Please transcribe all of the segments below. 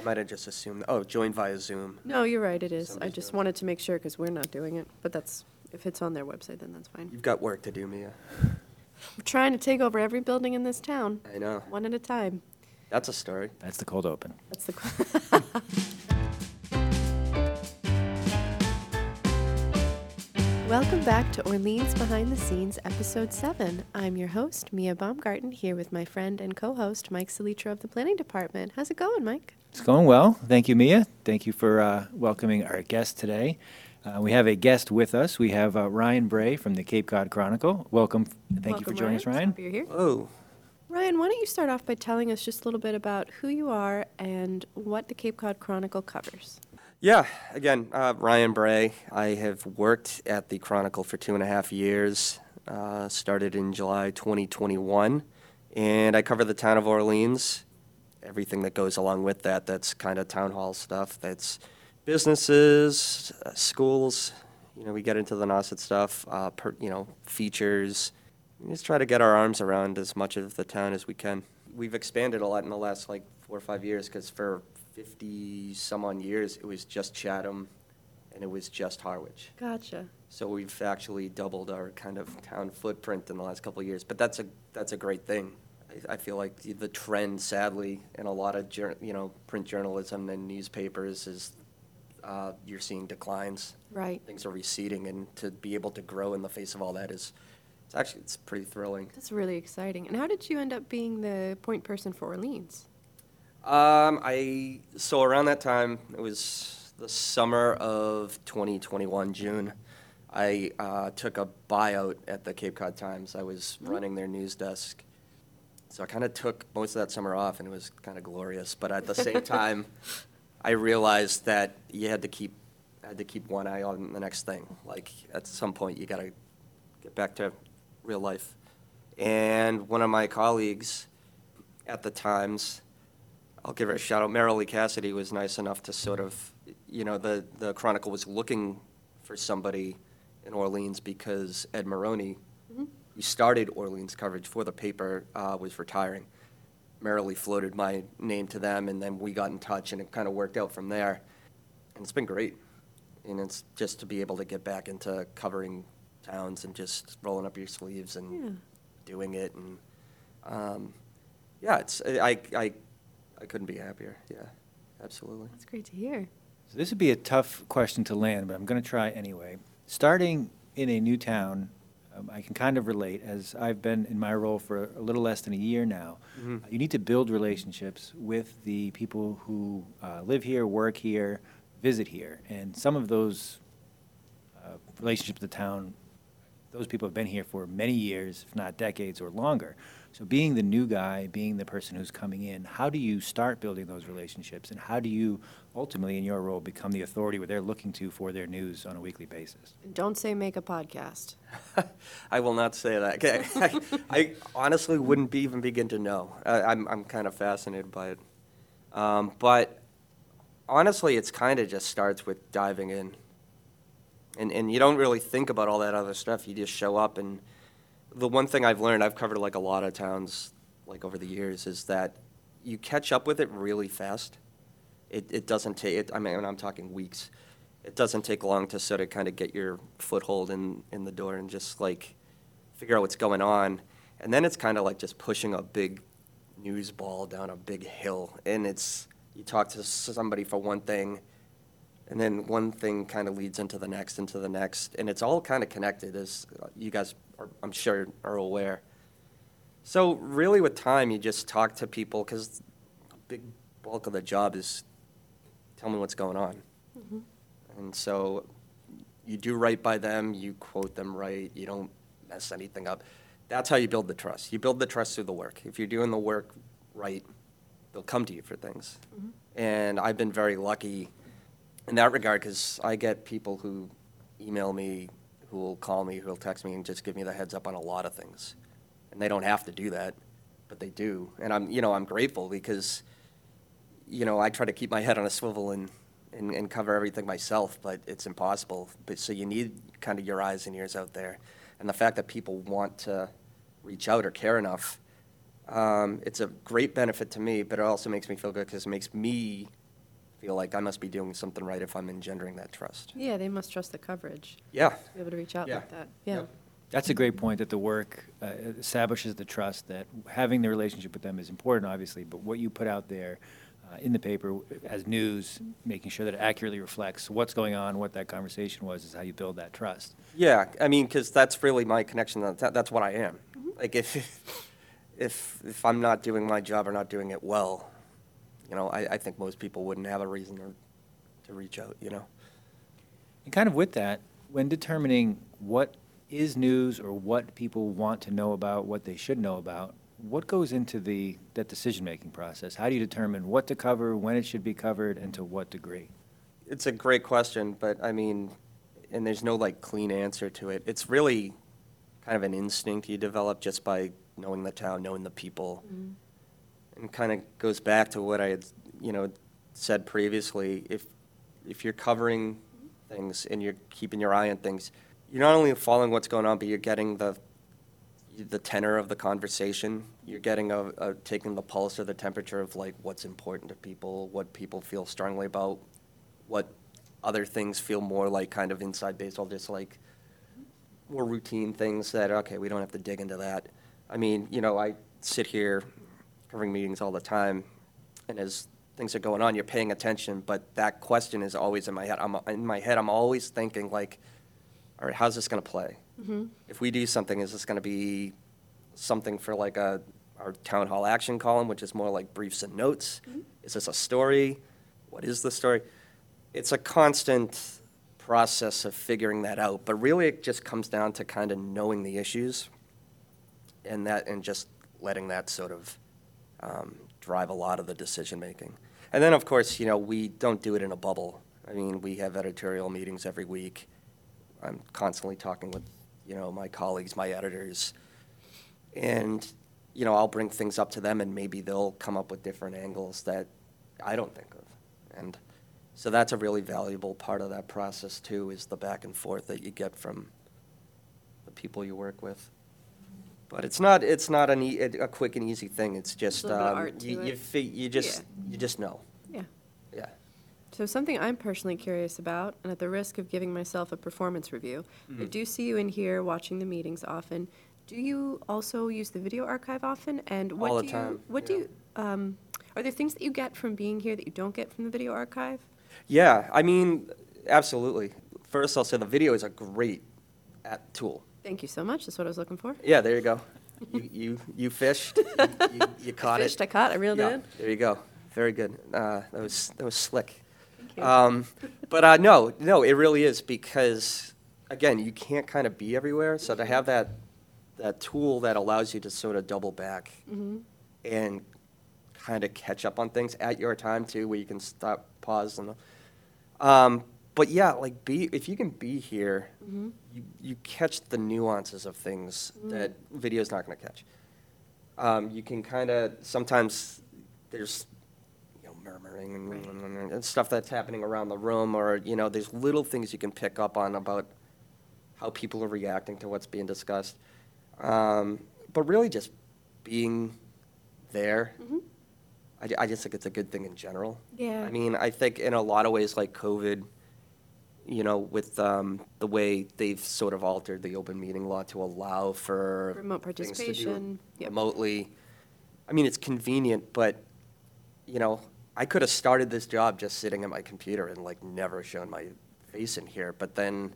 I might have just assumed, oh, join via Zoom. No, you're right, it is. I Somebody's just doing it. wanted to make sure, because we're not doing it, but that's, if it's on their website, then that's fine. You've got work to do, Mia. We're trying to take over every building in this town, I know. one at a time. That's a story. That's the cold open. That's the. Welcome back to Orleans Behind the Scenes, Episode 7. I'm your host, Mia Baumgarten, here with my friend and co host, Mike Solitro of the Planning Department. How's it going, Mike? It's going well. Thank you, Mia. Thank you for uh, welcoming our guest today. Uh, we have a guest with us. We have uh, Ryan Bray from the Cape Cod Chronicle. Welcome. Thank you for Welcome, joining us, Ryan. Ryan. Happy you're here. Oh, Ryan, why don't you start off by telling us just a little bit about who you are and what the Cape Cod Chronicle covers? yeah. Again, uh, Ryan Bray. I have worked at the Chronicle for two and a half years. Uh, started in July 2021, and I cover the town of Orleans. Everything that goes along with that. That's kind of town hall stuff. That's businesses, uh, schools. You know, we get into the Nauset stuff. Uh, per, you know, features. We just try to get our arms around as much of the town as we can. We've expanded a lot in the last like four or five years because for 50 some on years it was just Chatham and it was just Harwich. Gotcha. So we've actually doubled our kind of town footprint in the last couple of years. But that's a that's a great thing. I, feel like the, the trend, sadly, in a lot of jour- you know print journalism and newspapers is uh, you're seeing declines. Right. Things are receding, and to be able to grow in the face of all that is it's actually it's pretty thrilling. That's really exciting. And how did you end up being the point person for Orleans? Um, I so around that time it was the summer of 2021 June. I uh, took a buyout at the Cape Cod Times. I was running their news desk, so I kind of took most of that summer off, and it was kind of glorious. But at the same time, I realized that you had to keep had to keep one eye on the next thing. Like at some point, you got to get back to real life. And one of my colleagues at the Times, I'll give her a shout out. Marilee Cassidy was nice enough to sort of, you know, the, the Chronicle was looking for somebody in Orleans because Ed Maroney, who started Orleans coverage for the paper, uh, was retiring. Marilee floated my name to them, and then we got in touch, and it kind of worked out from there. And it's been great. And it's just to be able to get back into covering towns and just rolling up your sleeves and Yeah. doing it. And um, yeah, it's I, I I couldn't be happier. Yeah, absolutely. That's great to hear. So this would be a tough question to land, but I'm going to try anyway. Starting in a new town, um, I can kind of relate, as I've been in my role for a little less than a year now. Mhm. You need to build relationships with the people who uh, live here, work here, visit here, and some of those uh, relationships with the town, those people have been here for many years, if not decades or longer. So being the new guy, being the person who's coming in, how do you start building those relationships? And how do you ultimately, in your role, become the authority where they're looking to for their news on a weekly basis? Don't say make a podcast. I will not say that. Okay. I, I honestly wouldn't be, even begin to know. I, I'm I'm kind of fascinated by it, um, but honestly, it's kind of just starts with diving in. And and you don't really think about all that other stuff. You just show up and the one thing I've learned, I've covered like a lot of towns like over the years, is that you catch up with it really fast. It, it doesn't take, it, I mean, I'm talking weeks. It doesn't take long to sort of kind of get your foothold in, in the door and just like figure out what's going on. And then it's kind of like just pushing a big news ball down a big hill. And it's, you talk to somebody for one thing, and then one thing kind of leads into the next, into the next, and it's all kind of connected, as uh, you guys, are, I'm sure, are aware. So really, with time, you just talk to people because a big bulk of the job is tell me what's going on, mm-hmm. and so you do right by them, you quote them right, you don't mess anything up. That's how you build the trust. You build the trust through the work. If you're doing the work right, they'll come to you for things. Mm-hmm. And I've been very lucky in that regard because I get people who email me, who will call me, who will text me and just give me the heads up on a lot of things. And they don't have to do that, but they do. And I'm, you know, I'm grateful because, you know, I try to keep my head on a swivel and, and, and cover everything myself, but it's impossible. But so you need kind of your eyes and ears out there. And the fact that people want to reach out or care enough, um, it's a great benefit to me, but it also makes me feel good because it makes me feel like I must be doing something right if I'm engendering that trust. Yeah, they must trust the coverage Yeah. to be able to reach out Yeah. like that. Yeah. Yep. That's a great point, that the work uh, establishes the trust, that having the relationship with them is important, obviously, but what you put out there uh, in the paper as news, making sure that it accurately reflects what's going on, what that conversation was, is how you build that trust. Yeah, I mean, because that's really my connection. That, that's what I am. Like if, if if I'm not doing my job or not doing it well, you know, I, I think most people wouldn't have a reason to, to reach out. You know. And kind of with that, when determining what is news or what people want to know about, what they should know about, what goes into the, that decision-making process? How do you determine what to cover, when it should be covered, and to what degree? It's a great question, but I mean, and there's no like clean answer to it. It's really kind of an instinct you develop just by knowing the town, knowing the people. Mm-hmm. And kind of goes back to what I had, you know, said previously. If, if you're covering things and you're keeping your eye on things, you're not only following what's going on, but you're getting the, the tenor of the conversation. You're getting a, a, taking the pulse or the temperature of like what's important to people, what people feel strongly about, what other things feel more like kind of inside baseball, just like more routine things that, okay, we don't have to dig into that. I mean, you know, I sit here covering meetings all the time, and as things are going on, you're paying attention, but that question is always in my head. I'm, in my head, I'm always thinking like, all right, how's this gonna play? Mm-hmm. If we do something, is this gonna be something for like a, our town hall action column, which is more like briefs and notes? Mm-hmm. Is this a story? What is the story? It's a constant process of figuring that out, but really it just comes down to kind of knowing the issues and that, and just letting that sort of um, drive a lot of the decision-making. And then, of course, you know, we don't do it in a bubble. I mean, we have editorial meetings every week. I'm constantly talking with, you know, my colleagues, my editors. And, you know, I'll bring things up to them and maybe they'll come up with different angles that I don't think of. And so that's a really valuable part of that process too, is the back and forth that you get from the people you work with. But it's not, it's not an e- a quick and easy thing. It's just, little bit of um, art to you, you it. fi- you just, you just know. Yeah. Yeah. So something I'm personally curious about, and at the risk of giving myself a performance review, I Mhm. do see you in here watching the meetings often. Do you also use the video archive often? And what All the do you, time, What do yeah. you? Um, are there things that you get from being here that you don't get from the video archive? Yeah, I mean, absolutely. First, I'll say the video is a great at tool. Thank you so much. That's what I was looking for. Yeah, there you go. You, you, you fished, you, you- you caught it. Fished, I caught, I reeled Yeah, in. There you go. Very good. Uh, that was, that was slick. You. Um, but, uh, no, no, it really is because, again, you can't kind of be everywhere. So to have that, that tool that allows you to sort of double back Mhm. and kind of catch up on things at your time too, where you can stop, pause, and. Um, but yeah, like be if you can be here, Mhm. You you catch the nuances of things Mm. that video's not going to catch. Um, you can kind of sometimes there's you know murmuring and, and stuff that's happening around the room, or you know there's little things you can pick up on about how people are reacting to what's being discussed. Um, but really, just being there. Mhm. I, ju- I just think it's a good thing in general. Yeah. I mean, I think in a lot of ways, like COVID, you know, with um, the way they've sort of altered the open meeting law to allow for Remote things to do participation, yep. remotely. I mean, it's convenient, but you know, I could have started this job just sitting at my computer and like never shown my face in here. But then,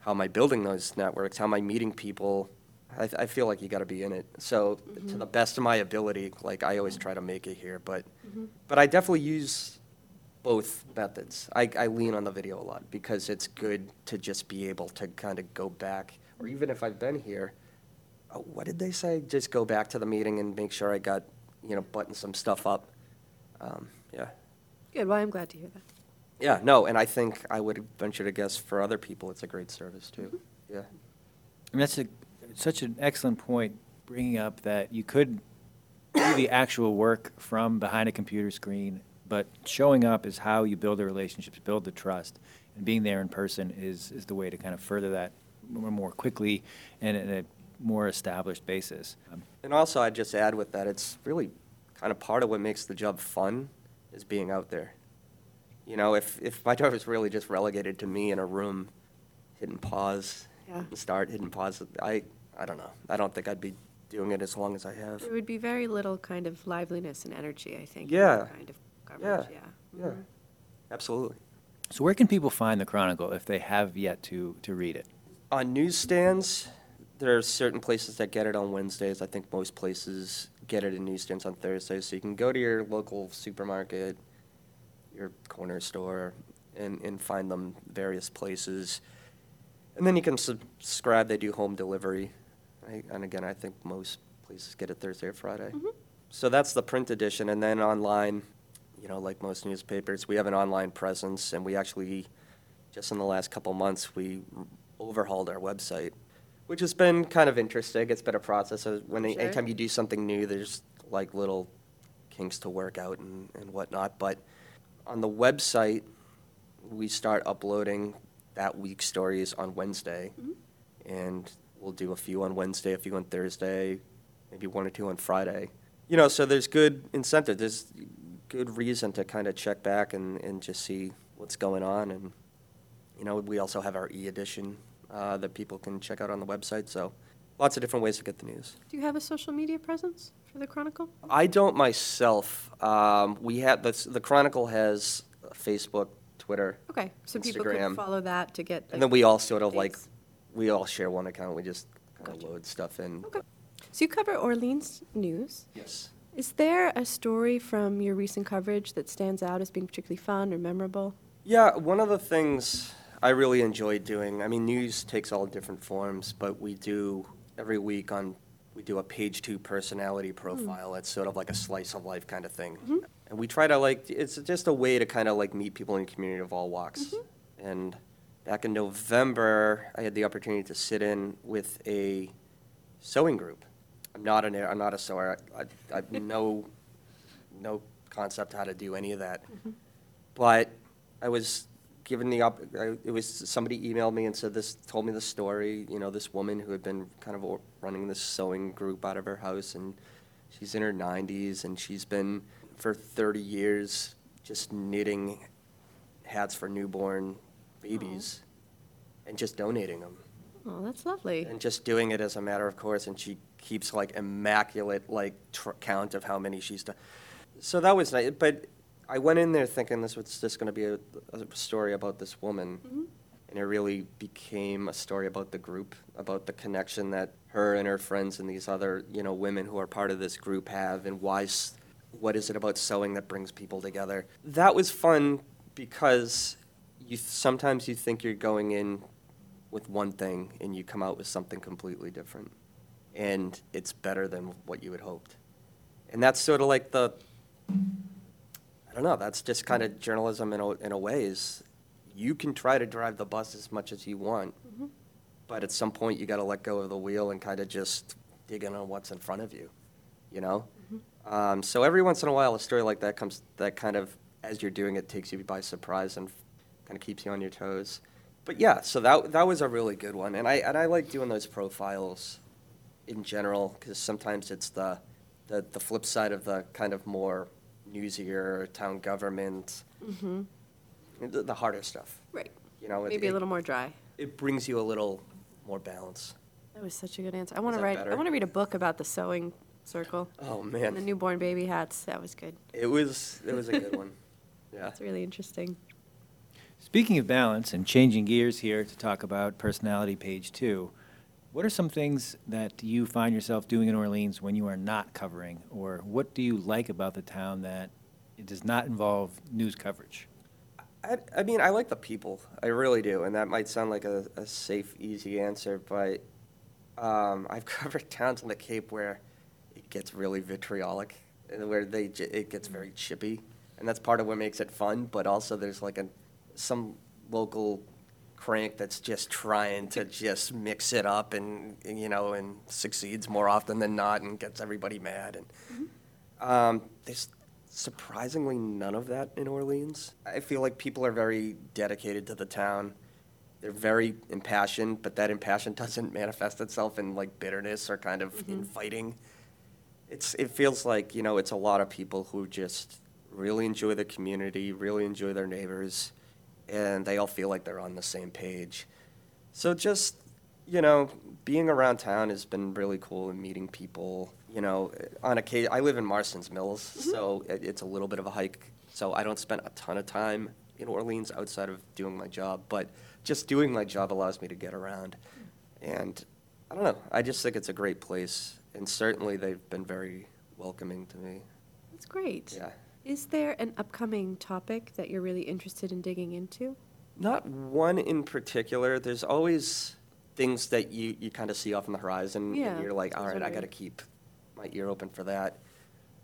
how am I building those networks? How am I meeting people? I, I feel like you got to be in it. So, to the best of my ability, like I always try to make it here. But, but I definitely use both methods. I, I lean on the video a lot because it's good to just be able to kind of go back, or even if I've been here, oh, what did they say? Just go back to the meeting and make sure I got, you know, button some stuff up. Um, yeah. Good. Well, I'm glad to hear that. Yeah, no, and I think I would venture to guess for other people, it's a great service too. Yeah. And that's a, such an excellent point, bringing up that you could do the actual work from behind a computer screen, but showing up is how you build the relationships, build the trust, and being there in person is, is the way to kind of further that more, more quickly and in a more established basis. And also, I'd just add with that, it's really kind of part of what makes the job fun is being out there. You know, if, if my job was really just relegated to me in a room, hitting pause, Yeah. and start, hitting pause, I, I don't know. I don't think I'd be doing it as long as I have. There would be very little kind of liveliness and energy, I think. in Yeah. that Kind of coverage, yeah. Yeah, Mhm. absolutely. So where can people find the Chronicle if they have yet to, to read it? On newsstands, there are certain places that get it on Wednesdays. I think most places get it in newsstands on Thursdays. So you can go to your local supermarket, your corner store, and, and find them various places. And then you can subscribe. They do home delivery. Right? And again, I think most places get it Thursday or Friday. Mhm. So that's the print edition. And then online, you know, like most newspapers, we have an online presence. And we actually, just in the last couple months, we overhauled our website, which has been kind of interesting. It's been a process. of When Sure. anytime you do something new, there's like little kinks to work out and, and whatnot. But on the website, we start uploading that week's stories on Wednesday, Mhm. and we'll do a few on Wednesday, a few on Thursday, maybe one or two on Friday. You know, so there's good incentive. There's good reason to kind of check back and, and just see what's going on. And, you know, we also have our e edition uh, that people can check out on the website. So lots of different ways to get the news. Do you have a social media presence for the Chronicle? I don't myself. Um, we have the, the Chronicle has Facebook, Twitter, Okay, so people could Instagram. follow that to get. and then we all sort of like updates. we all share one account. We just kind of Gotcha. load stuff in. Okay. So you cover Orleans news. Yes. Is there a story from your recent coverage that stands out as being particularly fun or memorable? Yeah, one of the things I really enjoy doing. I mean, news takes all different forms, but we do every week on we do a page two personality profile. It's sort of like a slice of life kind of thing, Mhm. and we try to like it's just a way to kind of like meet people in the community of all walks. Mhm. And back in November, I had the opportunity to sit in with a sewing group. I'm not an I'm not a sewer. I, I have no no concept how to do any of that. Mm-hmm. But I was given the op, I- it was, somebody emailed me and said this, told me the story, you know, this woman who had been kind of or- running this sewing group out of her house, and she's in her nineties, and she's been for thirty years just knitting hats for newborn babies, and just donating them Oh, that's lovely. and just doing it as a matter of course, and she keeps like immaculate like tr- count of how many she's done. So that was nice, but I went in there thinking this was just going to be a, a story about this woman, Mhm. and it really became a story about the group, about the connection that her and her friends and these other you know women who are part of this group have, and why. What is it about sewing that brings people together? That was fun because you sometimes you think you're going in with one thing and you come out with something completely different. And it's better than what you had hoped. And that's sort of like the, I don't know, that's just kind of journalism in a, in a way is you can try to drive the bus as much as you want, Mhm. but at some point you got to let go of the wheel and kind of just dig in on what's in front of you, you know? Mhm. Um, so every once in a while, a story like that comes, that kind of, as you're doing it, takes you by surprise and kind of keeps you on your toes. But yeah, so that that was a really good one, and I and I like doing those profiles in general because sometimes it's the, the the flip side of the kind of more newsier town government, Mm-hmm. the, the harder stuff. Right. You know, it, Maybe a it- little more dry. It brings you a little more balance. That was such a good answer. I want to that write. I better? want to read a book about the sewing circle Oh man. and the man, newborn baby hats. That was good. it was it was a good one. Yeah. That's really interesting. Speaking of balance and changing gears here to talk about personality page two, what are some things that you find yourself doing in Orleans when you are not covering? Or what do you like about the town that it does not involve news coverage? I, I mean, I like the people. I really do, and that might sound like a, a safe, easy answer, but um, I've covered towns on the Cape where it gets really vitriolic, and where they it gets very chippy, and that's part of what makes it fun. But also, there's like a some local crank that's just trying to just mix it up, and, you know, and succeeds more often than not, and gets everybody mad. And um, there's surprisingly none of that in Orleans. I feel like people are very dedicated to the town. They're very impassioned, but that impassion doesn't manifest itself in like bitterness or kind of Mhm. infighting. It's it feels like you know it's a lot of people who just really enjoy the community, really enjoy their neighbors, and they all feel like they're on the same page. So just, you know, being around town has been really cool and meeting people. You know, on occasion, I live in Marston's Mills, mm-hmm. so it, it's a little bit of a hike. So I don't spend a ton of time in Orleans outside of doing my job, but just doing my job allows me to get around. And I don't know, I just think it's a great place, and certainly they've been very welcoming to me. That's great. Yeah. Is there an upcoming topic that you're really interested in digging into? Not one in particular. There's always things that you, you kind of see off on the horizon. Yeah, And you're like, that's all what I right, I got to keep my ear open for that.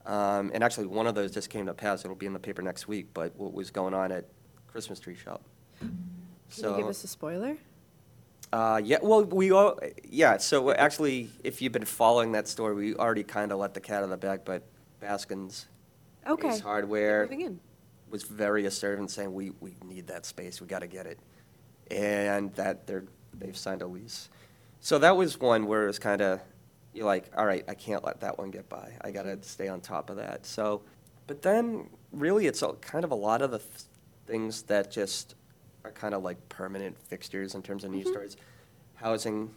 Um, and actually, one of those just came to pass. It'll be in the paper next week, but what was going on at Christmas Tree Shop. Can you give us a spoiler? uh, yeah, well, we all, yeah, so actually, if you've been following that story, we already kind of let the cat out of the bag, but Baskins Okay. Ace Hardware Moving in. was very assertive in saying, we, we need that space, we got to get it. And that they're, they've signed a lease. So that was one where it was kind of, you're like, all right, I can't let that one get by. I got to stay on top of that. So, but then really it's a- kind of a lot of the th- things that just are kind of like permanent fixtures in terms of news Mhm. stories. Housing,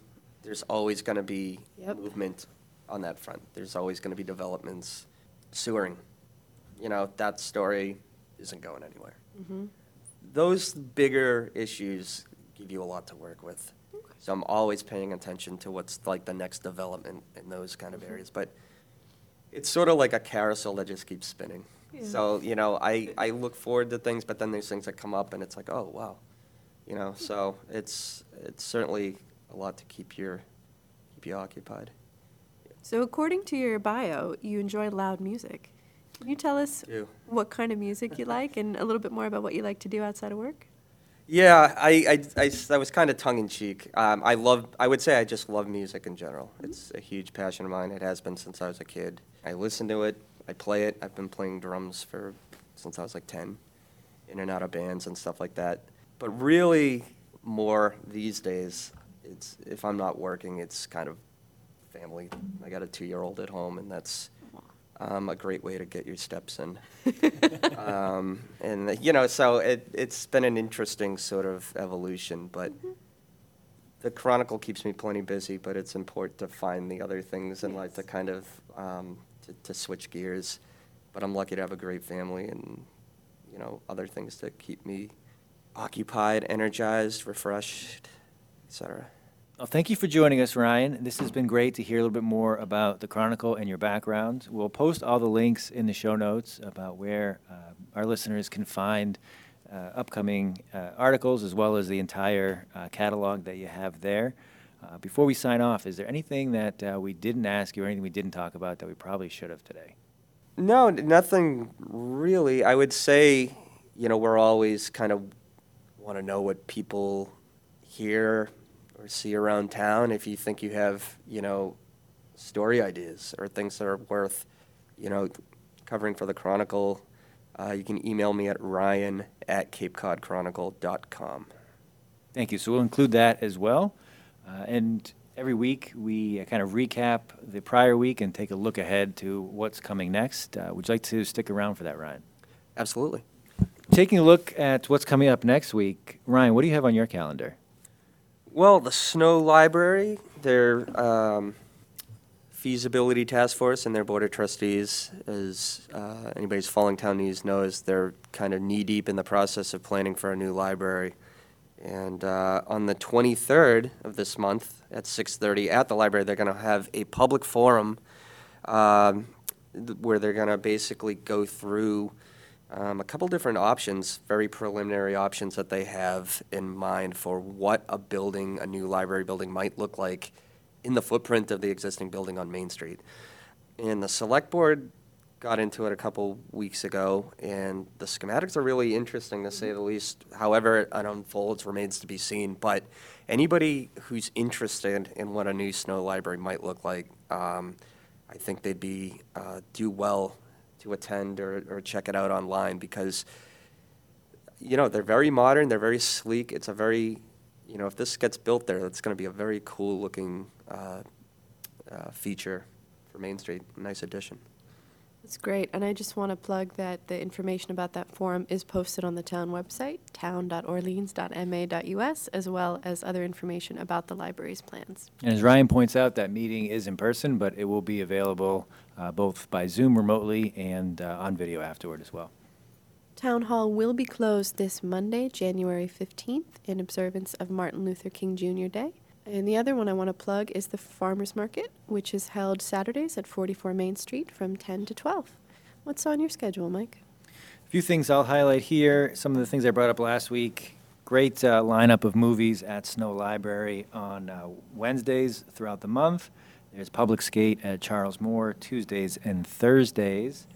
there's always going to be Yep. movement on that front. There's always going to be developments. Sewering, you know, that story isn't going anywhere. Mm-hmm. Those bigger issues give you a lot to work with. So I'm always paying attention to what's like the next development in those kind of Mhm. areas. But it's sort of like a carousel that just keeps spinning. Yeah. So, you know, I, I look forward to things, but then there's things that come up and it's like, oh, wow. You know, so it's, it's certainly a lot to keep your, keep you occupied. So, according to your bio, you enjoy loud music. Can you tell us what kind of music you like and a little bit more about what you like to do outside of work? Yeah, I, I, I—that was kind of tongue in cheek. Um, I love, I would say I just love music in general. It's a huge passion of mine. It has been since I was a kid. I listen to it, I play it. I've been playing drums for, since I was like 10, in and out of bands and stuff like that. But really, more these days, it's, if I'm not working, it's kind of family. I got a two-year-old at home, and that's um, a great way to get your steps in. um, and you know, so it it's been an interesting sort of evolution, but the Chronicle keeps me plenty busy. But it's important to find the other things in life to kind of um, to, to switch gears. But I'm lucky to have a great family and you know other things that keep me occupied, energized, refreshed, etc. Well, thank you for joining us, Ryan. This has been great to hear a little bit more about the Chronicle and your background. We'll post all the links in the show notes about where uh, our listeners can find uh, upcoming uh, articles as well as the entire uh, catalog that you have there. Uh, before we sign off, is there anything that uh, we didn't ask you or anything we didn't talk about that we probably should have today? No, nothing really. I would say, you know, we're always kind of want to know what people hear or see around town. If you think you have, you know, story ideas or things that are worth, you know, covering for the Chronicle, uh, you can email me at ryan at capecodchronicle.com. Thank you. So we'll include that as well. Uh, and every week we uh, kind of recap the prior week and take a look ahead to what's coming next. Uh, would you like to stick around for that, Ryan? Absolutely. Taking a look at what's coming up next week, Ryan, what do you have on your calendar? Well, the Snow Library, their um, feasibility task force and their board of trustees, as uh, anybody's following town news knows, they're kind of knee deep in the process of planning for a new library. And uh, on the 23rd of this month at 6:30 at the library, they're going to have a public forum um, th- where they're going to basically go through um, a couple different options, very preliminary options that they have in mind for what a building, a new library building might look like in the footprint of the existing building on Main Street. And the select board got into it a couple weeks ago, and the schematics are really interesting to say the least. However, it unfolds remains to be seen. But anybody who's interested in what a new snow library might look like, um, I think they'd be uh, do well to attend or, or check it out online because you know they're very modern, they're very sleek. It's a very you know if this gets built there, it's going to be a very cool looking uh, uh, feature for Main Street. Nice addition. That's great. And I just want to plug that the information about that forum is posted on the town website, town.orleans.ma.us, as well as other information about the library's plans. And as Ryan points out, that meeting is in person, but it will be available uh, both by Zoom remotely and uh, on video afterward as well. Town Hall will be closed this Monday, January 15th, in observance of Martin Luther King Jr. Day. And the other one I want to plug is the Farmers Market, which is held Saturdays at 44 Main Street from 10 to 12. What's on your schedule, Mike? A few things I'll highlight here. Some of the things I brought up last week. Great uh, lineup of movies at Snow Library on uh, Wednesdays throughout the month. There's Public Skate at Charles Moore Tuesdays and Thursdays.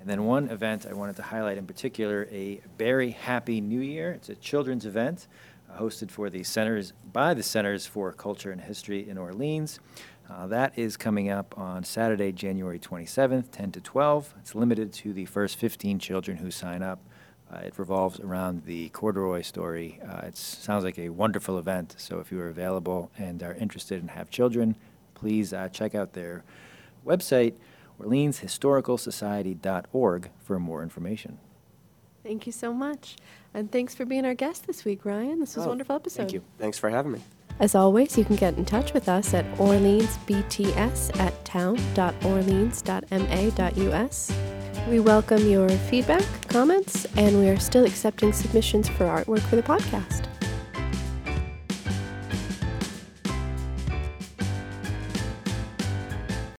And then one event I wanted to highlight in particular, a Very Happy New Year. It's a children's event hosted for the Centers by the Centers for Culture and History in Orleans. Uh, that is coming up on Saturday, January 27th, 10 to 12. It's limited to the first 15 children who sign up. Uh, it revolves around the corduroy story. Uh, it sounds like a wonderful event. So if you are available and are interested and have children, please uh, check out their website, OrleansHistoricalSociety.org, for more information. Thank you so much. And thanks for being our guest this week, Ryan. This was a Oh, wonderful episode. Thank you. Thanks for having me. As always, you can get in touch with us at orleansbts at town.orleans.ma.us. We welcome your feedback, comments, and we are still accepting submissions for artwork for the podcast.